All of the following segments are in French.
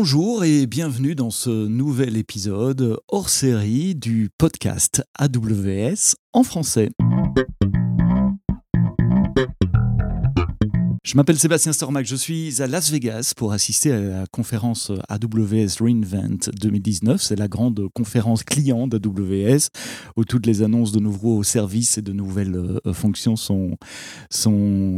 Bonjour et bienvenue dans ce nouvel épisode hors série du podcast AWS en français. Je m'appelle Sébastien Stormac, je suis à Las Vegas pour assister à la conférence AWS Reinvent 2019. C'est la grande conférence client d'AWS où toutes les annonces de nouveaux services et de nouvelles euh, fonctions sont,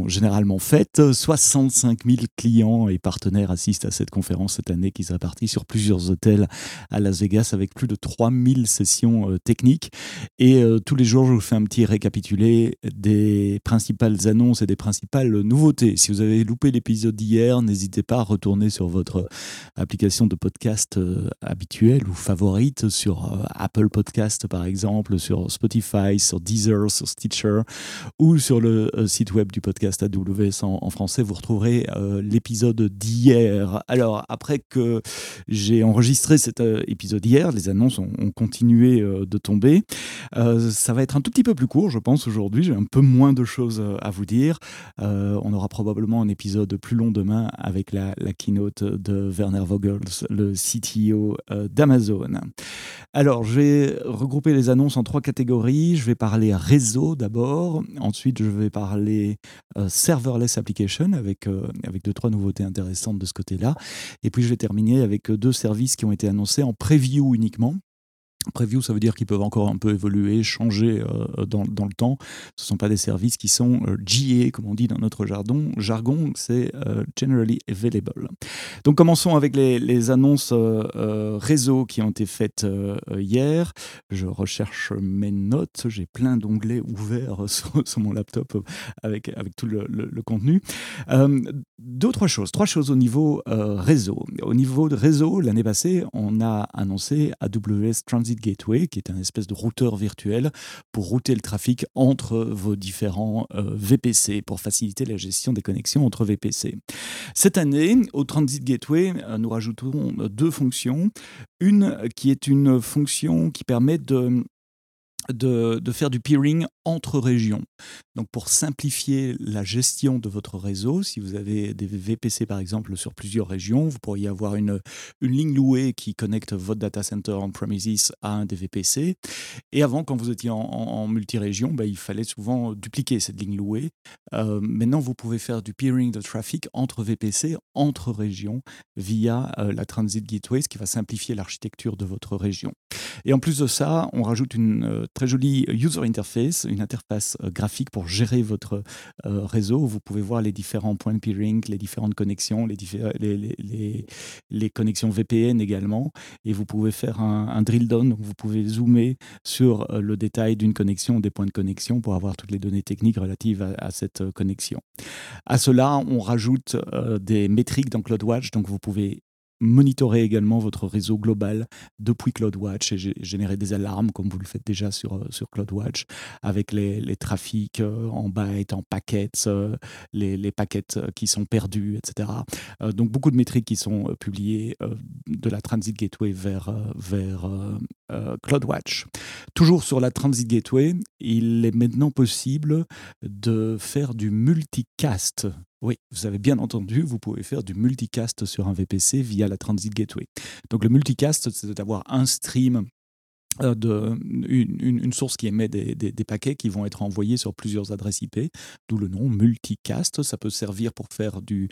généralement faites. 65 000 clients et partenaires assistent à cette conférence cette année qui se répartit sur plusieurs hôtels à Las Vegas avec plus de 3000 sessions euh, techniques. Et euh, tous les jours, je vous fais un petit récapitulé des principales annonces et des principales nouveautés si vous avez loupé l'épisode d'hier, n'hésitez pas à retourner sur votre application de podcast euh, habituelle ou favorite, sur euh, Apple Podcast par exemple, sur Spotify, sur Deezer, sur Stitcher ou sur le euh, site web du podcast AWS en, français. Vous retrouverez l'épisode d'hier. Alors, après que j'ai enregistré cet épisode d'hier, les annonces ont continué de tomber. ça va être un tout petit peu plus court, je pense, aujourd'hui. J'ai un peu moins de choses à vous dire. on aura probablement probablement un épisode plus long demain avec la, keynote de Werner Vogels, le CTO euh, d'Amazon. Alors, je vais regrouper les annonces en trois catégories. Je vais parler réseau d'abord. Ensuite, je vais parler euh, serverless application avec, euh, avec deux, trois nouveautés intéressantes de ce côté-là. Et puis, je vais terminer avec deux services qui ont été annoncés en preview uniquement. Preview, ça veut dire qu'ils peuvent encore un peu évoluer, changer euh, dans, dans, le temps. Ce ne sont pas des services qui sont euh, comme on dit dans notre jargon. Jargon, c'est euh, Generally Available. Donc commençons avec les, les annonces réseau qui ont été faites hier. Je recherche mes notes. J'ai plein d'onglets ouverts sur, sur, mon laptop avec, avec tout le, le, contenu. deux, trois choses. Trois choses au niveau réseau. Au niveau de réseau, l'année passée, on a annoncé AWS Transit Gateway, qui est un espèce de routeur virtuel pour router le trafic entre vos différents euh, VPC, pour faciliter la gestion des connexions entre VPC. Cette année, au Transit Gateway, euh, nous rajoutons deux fonctions. Une qui est une fonction qui permet de de, faire du peering entre régions. Donc pour simplifier la gestion de votre réseau, si vous avez des VPC par exemple sur plusieurs régions, vous pourriez avoir une, une ligne louée qui connecte votre data center on premises à un des VPC. Et avant, quand vous étiez en, multi-région, bah, il fallait souvent dupliquer cette ligne louée. Euh, maintenant, vous pouvez faire du peering de trafic entre VPC, entre régions, via euh, la Transit Gateway, ce qui va simplifier l'architecture de votre région. Et en plus de ça, on rajoute une euh, très jolie user interface, une interface euh, graphique pour gérer votre euh, réseau. Vous pouvez voir les différents points de peering, les différentes connexions, les, les, les, connexions VPN également. Et vous pouvez faire un, drill down, donc vous pouvez zoomer sur le détail d'une connexion, des points de connexion pour avoir toutes les données techniques relatives à, cette connexion. À cela, on rajoute des métriques dans CloudWatch, donc vous pouvez monitorer également votre réseau global depuis CloudWatch et générer des alarmes comme vous le faites déjà sur, euh, sur CloudWatch avec les, les trafics euh, en bytes, en paquets, euh, les, les paquets qui sont perdus, etc. Donc beaucoup de métriques qui sont publiées de la Transit Gateway vers, vers CloudWatch. Toujours sur la Transit Gateway, il est maintenant possible de faire du multicast oui, vous avez bien entendu, vous pouvez faire du multicast sur un VPC via la Transit Gateway. Donc le multicast, c'est d'avoir un stream de, une, source qui émet des, paquets qui vont être envoyés sur plusieurs adresses IP, d'où le nom multicast. Ça peut servir pour faire du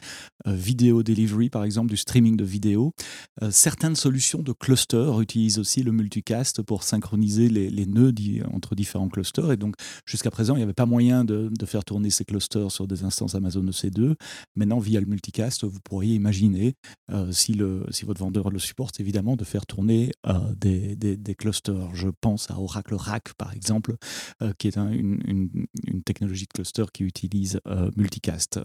euh, vidéo delivery, par exemple, du streaming de vidéo. Euh, certaines solutions de cluster utilisent aussi le multicast pour synchroniser les, nœuds entre différents clusters. Et donc, jusqu'à présent, il n'y avait pas moyen de, faire tourner ces clusters sur des instances Amazon EC2. Maintenant, via le multicast, vous pourriez imaginer, si, le, si votre vendeur le supporte, évidemment, de faire tourner des clusters je pense à Oracle RAC, par exemple, euh, qui est une, technologie de cluster qui utilise euh, multicast.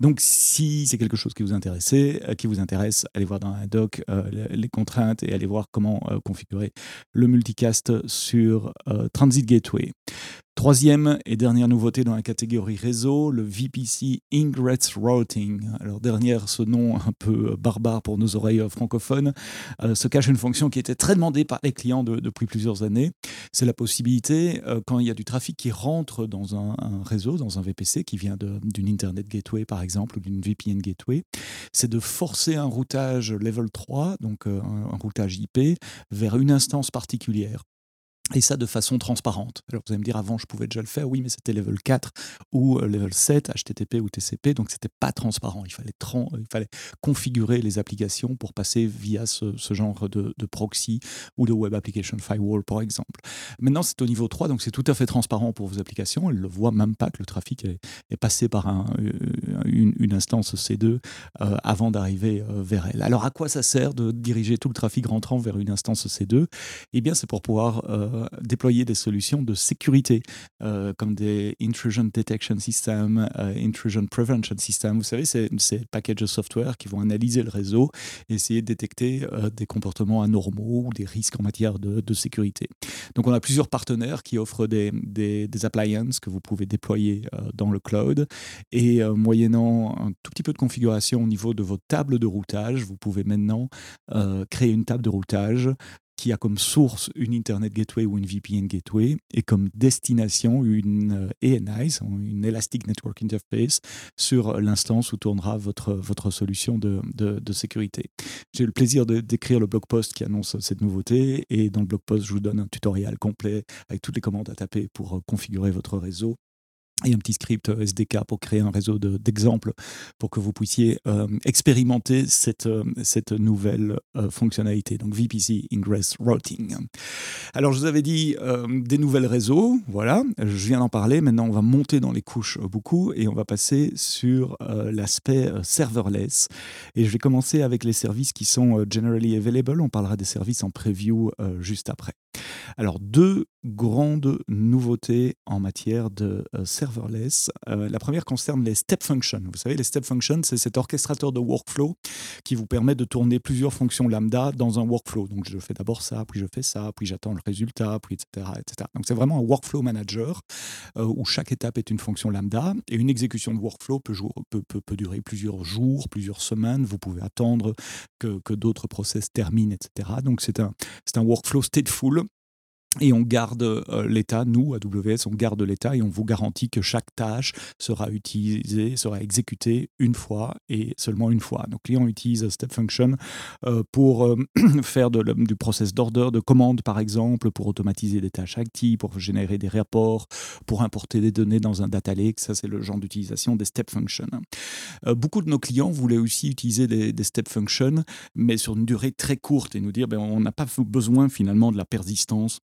Donc, si c'est quelque chose qui vous intéresse, euh, qui vous intéresse, allez voir dans un doc les contraintes et allez voir comment configurer le multicast sur Transit Gateway. Troisième et dernière nouveauté dans la catégorie réseau, le VPC Ingress Routing. Alors derrière ce nom un peu barbare pour nos oreilles francophones, euh, se cache une fonction qui était très demandée par les clients depuis plusieurs années. C'est la possibilité, euh, quand il y a du trafic qui rentre dans un, réseau, dans un VPC qui vient d'une Internet Gateway par exemple ou d'une VPN Gateway, c'est de forcer un routage level 3, donc euh, un routage IP, vers une instance particulière et ça de façon transparente. Alors vous allez me dire, avant je pouvais déjà le faire, oui, mais c'était level 4 ou euh, level 7, HTTP ou TCP, donc c'était pas transparent. Il fallait, il fallait configurer les applications pour passer via ce, genre de, proxy ou de Web Application Firewall, par exemple. Maintenant, c'est au niveau 3, donc c'est tout à fait transparent pour vos applications. Elles ne voient même pas que le trafic est, passé par euh, une, instance C2 euh, avant d'arriver vers elle. Alors à quoi ça sert de diriger tout le trafic rentrant vers une instance C2 Eh bien, c'est pour pouvoir euh, déployer des solutions de sécurité, euh, comme des Intrusion Detection System, euh, Intrusion Prevention System. Vous savez, c'est ces packages de software qui vont analyser le réseau et essayer de détecter des comportements anormaux ou des risques en matière de, sécurité. Donc, on a plusieurs partenaires qui offrent des, des, appliances que vous pouvez déployer dans le cloud et moyennant un tout petit peu de configuration au niveau de votre table de routage, vous pouvez maintenant créer une table de routage qui a comme source une Internet Gateway ou une VPN Gateway et comme destination une ENI, euh, une Elastic Network Interface, sur l'instance où tournera votre, votre solution de, de, sécurité. J'ai le plaisir d'écrire le blog post qui annonce cette nouveauté et dans le blog post, je vous donne un tutoriel complet avec toutes les commandes à taper pour configurer votre réseau et un petit script euh, SDK pour créer un réseau d'exemples pour que vous puissiez euh, expérimenter cette, euh, cette nouvelle fonctionnalité, donc VPC Ingress Routing. Alors, je vous avais dit des nouvelles réseaux, voilà, je viens d'en parler, maintenant on va monter dans les couches beaucoup et on va passer sur l'aspect serverless. Et je vais commencer avec les services qui sont generally available, on parlera des services en preview juste après. Alors, deux grandes nouveautés en matière de euh, serverless. Euh, la première concerne les step functions. Vous savez, les step functions, c'est cet orchestrateur de workflow qui vous permet de tourner plusieurs fonctions lambda dans un workflow. Donc, je fais d'abord ça, puis je fais ça, puis j'attends le résultat, puis etc. etc. Donc, c'est vraiment un workflow manager euh, où chaque étape est une fonction lambda et une exécution de workflow peut, durer plusieurs jours, plusieurs semaines. Vous pouvez attendre que, que d'autres process terminent, etc. Donc, c'est un, un workflow stateful et on garde euh, l'état, nous, AWS, on garde l'état et on vous garantit que chaque tâche sera utilisée, sera exécutée une fois et seulement une fois. Donc, client utilise Step Function euh, pour euh, faire du process d'order, de commande par exemple, pour automatiser des tâches actives, pour générer des rapports, pour importer des données dans un data lake. Ça, c'est le genre d'utilisation des Step Functions. beaucoup de nos clients voulaient aussi utiliser des, Step Functions, mais sur une durée très courte et nous dire ben, on n'a pas besoin finalement de la persistance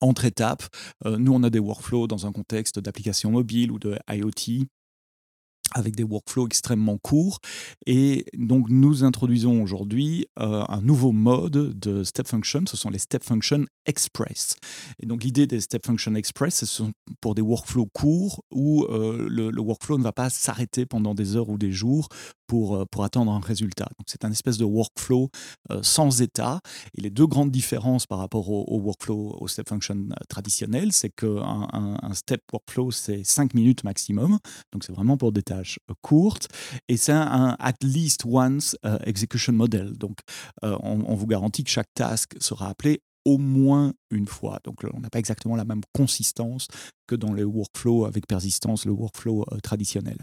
entre étapes. Euh, nous, on a des workflows dans un contexte d'application mobile ou de IoT avec des workflows extrêmement courts. Et donc, nous introduisons aujourd'hui euh, un nouveau mode de Step Function. Ce sont les Step Function Express. Et donc, l'idée des Step Function Express, ce sont pour des workflows courts où euh, le, workflow ne va pas s'arrêter pendant des heures ou des jours pour, euh, pour attendre un résultat. C'est un espèce de workflow sans état. Et les deux grandes différences par rapport au, workflow, au Step Function traditionnel, c'est qu'un un, step workflow, c'est 5 minutes maximum. Donc, c'est vraiment pour des tâches courtes. Et c'est un, at least once execution model. Donc, on, on vous garantit que chaque task sera appelé au moins une fois. Donc on n'a pas exactement la même consistance que dans le workflow avec persistance, le workflow euh, traditionnel.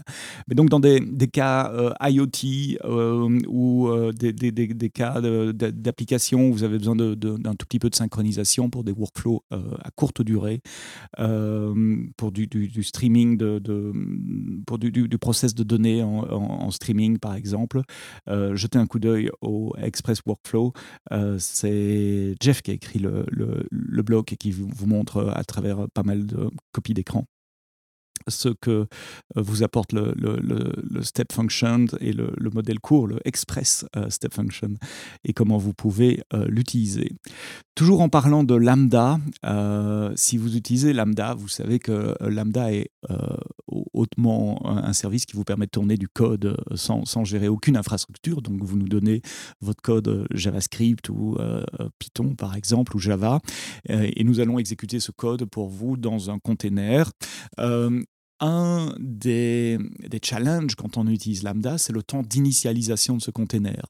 Mais donc dans des, cas euh, IoT euh, ou des, des, des, cas d'application où vous avez besoin d'un tout petit peu de synchronisation pour des workflows à courte durée, pour du, streaming, de, pour du, process de données en, en, streaming par exemple, jetez un coup d'œil au Express Workflow. C'est Jeff qui a écrit le, le, le blog et qui vous montre à travers pas mal de copie d'écran ce que euh, vous apporte le, step function et le, modèle court, le express euh, step function, et comment vous pouvez euh, l'utiliser. Toujours en parlant de lambda, si vous utilisez lambda, vous savez que lambda est hautement un service qui vous permet de tourner du code sans, sans gérer aucune infrastructure. Donc vous nous donnez votre code JavaScript ou Python par exemple ou Java et nous allons exécuter ce code pour vous dans un container un des, des, challenges quand on utilise Lambda, c'est le temps d'initialisation de ce container.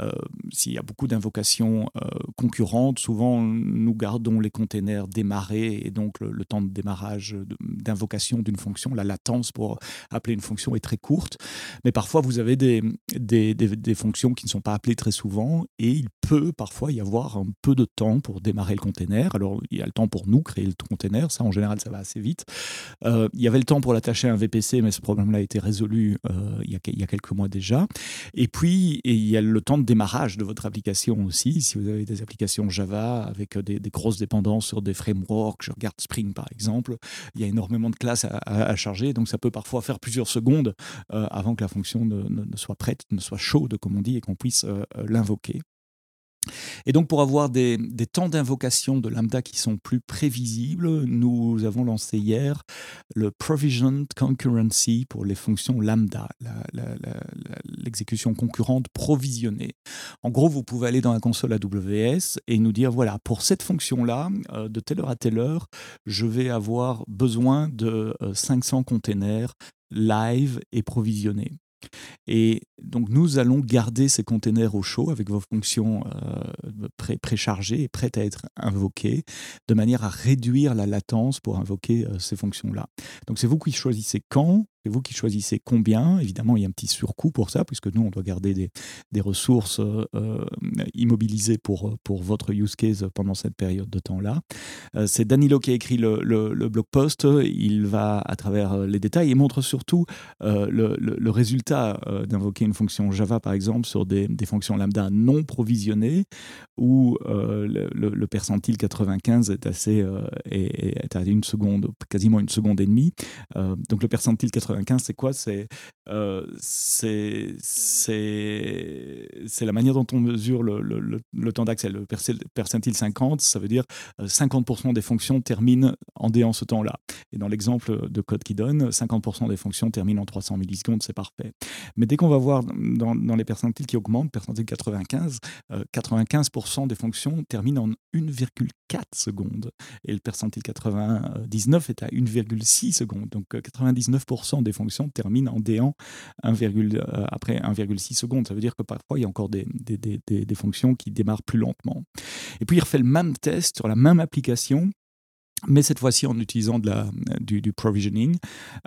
Euh, s'il y a beaucoup d'invocations euh, concurrentes, souvent nous gardons les containers démarrés et donc le, temps de démarrage d'invocation d'une fonction, la latence pour appeler une fonction est très courte. Mais parfois vous avez des, des, des, fonctions qui ne sont pas appelées très souvent et il peut parfois y avoir un peu de temps pour démarrer le container. Alors il y a le temps pour nous créer le container, ça en général ça va assez vite. Euh, il y avait le temps pour l'attacher à un VPC, mais ce problème-là a été résolu il, y a, il, y a, quelques mois déjà. Et puis il y a le temps de démarrage de votre application aussi. Si vous avez des applications Java avec euh, des, grosses dépendances sur des frameworks, je regarde Spring par exemple, il y a énormément de classes à, charger, donc ça peut parfois faire plusieurs secondes euh, avant que la fonction ne, soit prête, ne soit chaude, comme on dit, et qu'on puisse euh, l'invoquer. Et donc pour avoir des, temps d'invocation de Lambda qui sont plus prévisibles, nous avons lancé hier le Provisioned Concurrency pour les fonctions Lambda, l'exécution concurrente provisionnée. En gros, vous pouvez aller dans la console AWS et nous dire, voilà, pour cette fonction-là, euh, de telle heure à telle heure, je vais avoir besoin de 500 euh, containers live et provisionnés. Et donc nous allons garder ces containers au chaud avec vos fonctions euh, préchargées et prêtes à être invoquées, de manière à réduire la latence pour invoquer euh, ces fonctions-là. Donc c'est vous qui choisissez quand, vous qui choisissez combien. Évidemment, il y a un petit surcoût pour ça, puisque nous, on doit garder des, ressources euh, immobilisées pour, pour votre use case pendant cette période de temps-là. c'est Danilo qui a écrit le, blog post. Il va à travers les détails et montre surtout le, résultat d'invoquer une fonction Java, par exemple, sur des, fonctions lambda non provisionnées, où euh, le, percentile 95 est, assez, euh, est, à une seconde, quasiment une seconde et demie. Euh, donc le percentile 95, c'est quoi? C'est c'est la manière dont on mesure le, le temps d'accès. Le percentile 50, ça veut dire 50% des fonctions terminent en D en ce temps-là. Et dans l'exemple de code qui donne, 50% des fonctions terminent en 300 millisecondes, c'est parfait. Mais dès qu'on va voir dans, les percentiles qui augmentent, percentile 95, 95% euh, des fonctions terminent en 1,4 secondes. Et le percentile 99 est à 1,6 secondes. Donc 99% des fonctions terminent en déant 1, euh, après 1,6 secondes. Ça veut dire que parfois, il y a encore des, des, des fonctions qui démarrent plus lentement. Et puis, il refait le même test sur la même application mais cette fois-ci en utilisant de la, du, provisioning,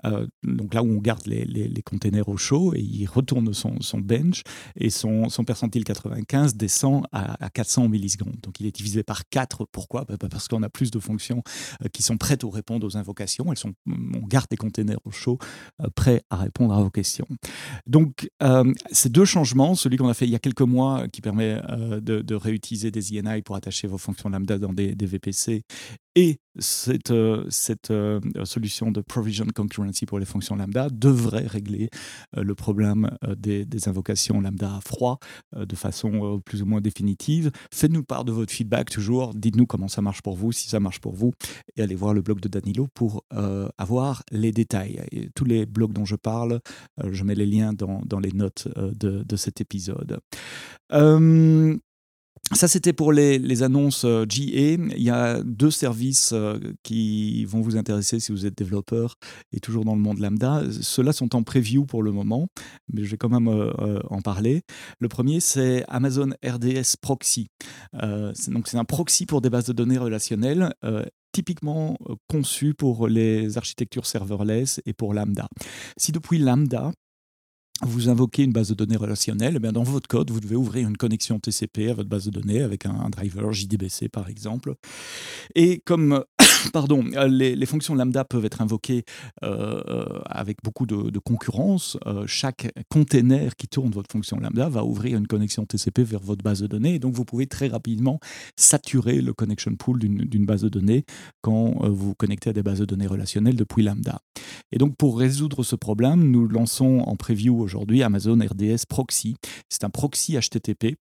euh, donc là où on garde les, les, containers au chaud, et il retourne son, son bench, et son, son, percentile 95 descend à, 400 millisecondes. Donc il est divisé par 4. Pourquoi? Bah, bah, Parce qu'on a plus de fonctions euh, qui sont prêtes à répondre aux invocations. Elles sont, on garde des containers au chaud euh, prêts à répondre à vos questions. Donc ces deux changements, celui qu'on a fait il y a quelques mois, qui permet de, réutiliser des INI pour attacher vos fonctions lambda dans des VPC, et cette, euh, euh, solution de provision concurrency pour les fonctions lambda devrait régler euh, le problème des, invocations lambda à froid de façon plus ou moins définitive. Faites-nous part de votre feedback toujours. Dites-nous comment ça marche pour vous, si ça marche pour vous, et allez voir le blog de Danilo pour avoir les détails. Tous les blogs dont je parle, je mets les liens dans, les notes de, cet épisode. Ça, c'était pour les, annonces euh, GA. Il y a deux services euh, qui vont vous intéresser si vous êtes développeur et toujours dans le monde lambda. Ceux-là sont en preview pour le moment, mais je vais quand même euh, en parler. Le premier, c'est Amazon RDS Proxy. donc, c'est un proxy pour des bases de données relationnelles typiquement conçu pour les architectures serverless et pour Lambda. Si depuis Lambda, vous invoquez une base de données relationnelle, eh bien dans votre code, vous devez ouvrir une connexion TCP à votre base de données avec un, driver JDBC par exemple. Et comme pardon, les, fonctions lambda peuvent être invoquées euh, euh, avec beaucoup de, concurrence. Euh, chaque container qui tourne votre fonction lambda va ouvrir une connexion TCP vers votre base de données. Et donc, vous pouvez très rapidement saturer le connection pool d'une base de données quand vous vous connectez à des bases de données relationnelles depuis lambda. Et donc, pour résoudre ce problème, nous lançons en preview aujourd'hui Amazon RDS Proxy. C'est un proxy HTTP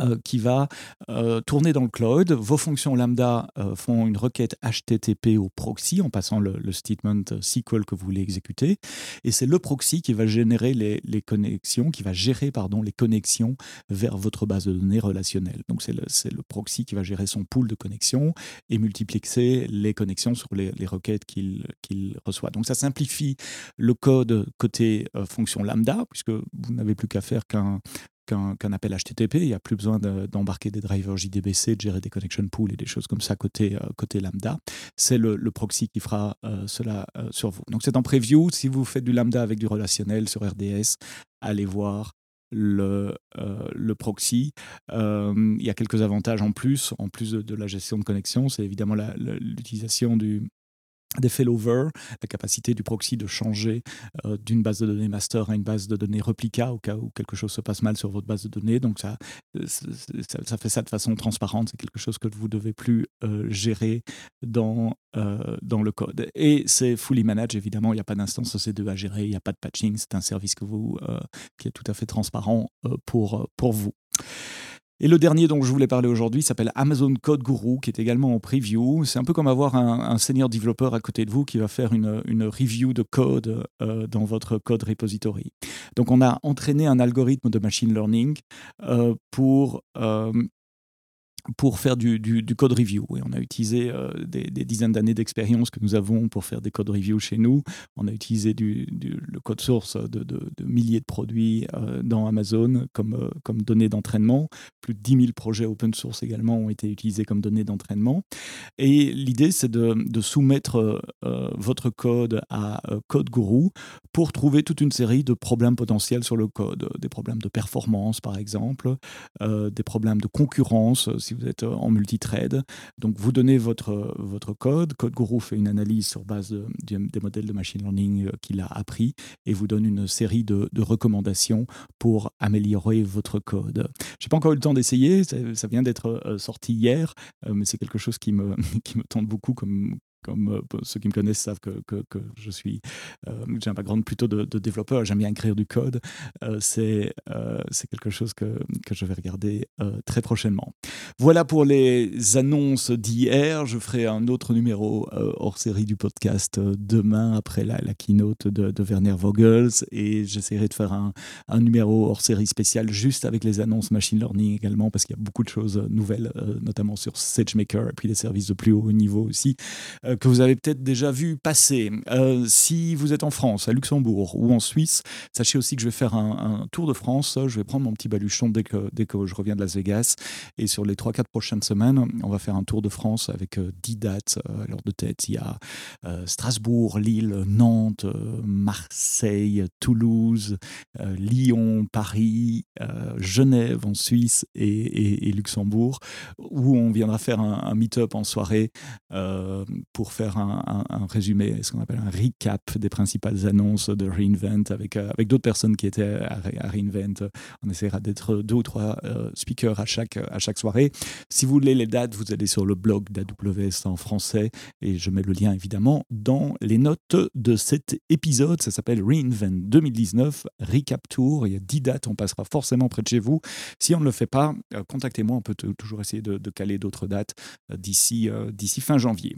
euh, qui va euh, tourner dans le cloud. Vos fonctions lambda euh, font une requête HTTP au proxy en passant le, statement SQL que vous voulez exécuter. Et c'est le proxy qui va générer les, connexions, qui va gérer pardon, les connexions vers votre base de données relationnelle. Donc c'est le, proxy qui va gérer son pool de connexions et multiplier les connexions sur les, requêtes qu'il reçoit. Donc ça simplifie le code côté fonction lambda, puisque vous n'avez plus qu'à faire qu'un qu'un appel HTTP. Il n'y a plus besoin d'embarquer des drivers JDBC, de gérer des connection pools et des choses comme ça côté, euh, côté Lambda. C'est le, proxy qui fera euh, cela euh, sur vous. Donc c'est en preview. Si vous faites du Lambda avec du relationnel sur RDS, allez voir le, le proxy. il y a quelques avantages en plus, en plus de la gestion de connexion. C'est évidemment l'utilisation du, des failover, la capacité du proxy de changer euh, d'une base de données master à une base de données replica au cas où quelque chose se passe mal sur votre base de données. Donc ça, euh, ça, fait ça de façon transparente. C'est quelque chose que vous ne devez plus euh, gérer dans, dans le code. Et c'est fully managed, évidemment. Il n'y a pas d'instance EC2 à gérer, il n'y a pas de patching. C'est un service que vous, qui est tout à fait transparent pour, pour vous. Et le dernier dont je voulais parler aujourd'hui s'appelle Amazon Code Guru, qui est également en preview. C'est un peu comme avoir un, senior développeur à côté de vous qui va faire une, review de code euh, dans votre code repository. Donc on a entraîné un algorithme de machine learning euh, pour euh, pour faire du, code review. Et on a utilisé euh, des, dizaines d'années d'expérience que nous avons pour faire des code review chez nous. On a utilisé du, le code source de, milliers de produits euh, dans Amazon comme, euh, comme données d'entraînement. Plus de 10 000 projets open source également ont été utilisés comme données d'entraînement. Et l'idée, c'est de, soumettre votre code à Code Guru pour trouver toute une série de problèmes potentiels sur le code. Des problèmes de performance, par exemple, des problèmes de concurrence. Vous êtes en multithread. Donc vous donnez votre, votre code, Code Guru fait une analyse sur base des modèles de machine learning euh, qu'il a appris et vous donne une série de, recommandations pour améliorer votre code. Je n'ai pas encore eu le temps d'essayer, ça, vient d'être euh, sorti hier, euh, mais c'est quelque chose qui me, qui me tente beaucoup comme, comme euh, ceux qui me connaissent savent que, que, je suis, euh, j'ai un background plutôt de, développeur, j'aime bien écrire du code. Euh, c'est quelque chose que, que je vais regarder très prochainement. Voilà pour les annonces d'hier. Je ferai un autre numéro hors série du podcast demain après la, keynote de, de, Werner Vogels et j'essaierai de faire un, un, numéro hors série spécial juste avec les annonces machine learning également parce qu'il y a beaucoup de choses nouvelles, notamment sur SageMaker et puis les services de plus haut niveau aussi que vous avez peut-être déjà vu passer. Euh, si vous êtes en France, à Luxembourg ou en Suisse, sachez aussi que je vais faire un, tour de France. Je vais prendre mon petit baluchon dès que, dès que je reviens de Las Vegas. Et sur les 3-4 prochaines semaines, on va faire un tour de France avec 10 euh, dates. Alors de tête, il y a Strasbourg, Lille, Nantes, Marseille, Toulouse, Lyon, Paris, Genève en Suisse et, Luxembourg, où on viendra faire un, un meet-up en soirée pour pour faire un, résumé, ce qu'on appelle un recap des principales annonces de Reinvent avec, euh, avec d'autres personnes qui étaient à, Reinvent. On essaiera d'être deux ou trois euh, speakers à chaque, à chaque soirée. Si vous voulez les dates, vous allez sur le blog d'AWS en français et je mets le lien évidemment dans les notes de cet épisode. Ça s'appelle Reinvent 2019 Recap Tour. Il y a 10 dates, on passera forcément près de chez vous. Si on ne le fait pas, euh, contactez-moi, on peut toujours essayer de, de caler d'autres dates d'ici d'ici fin janvier.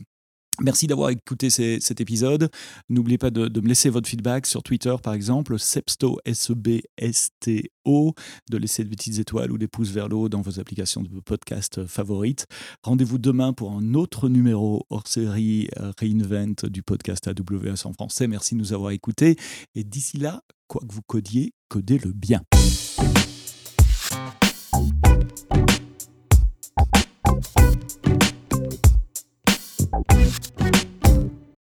Merci d'avoir écouté cet épisode. N'oubliez pas de, me laisser votre feedback sur Twitter, par exemple, Sebsto, S-E-B-S-T-O, de laisser de petites étoiles ou des pouces vers le haut dans vos applications de podcast favorites. Rendez-vous demain pour un autre numéro hors série euh, Reinvent du podcast AWS en français. Merci de nous avoir écoutés. Et d'ici là, quoi que vous codiez, codez-le bien.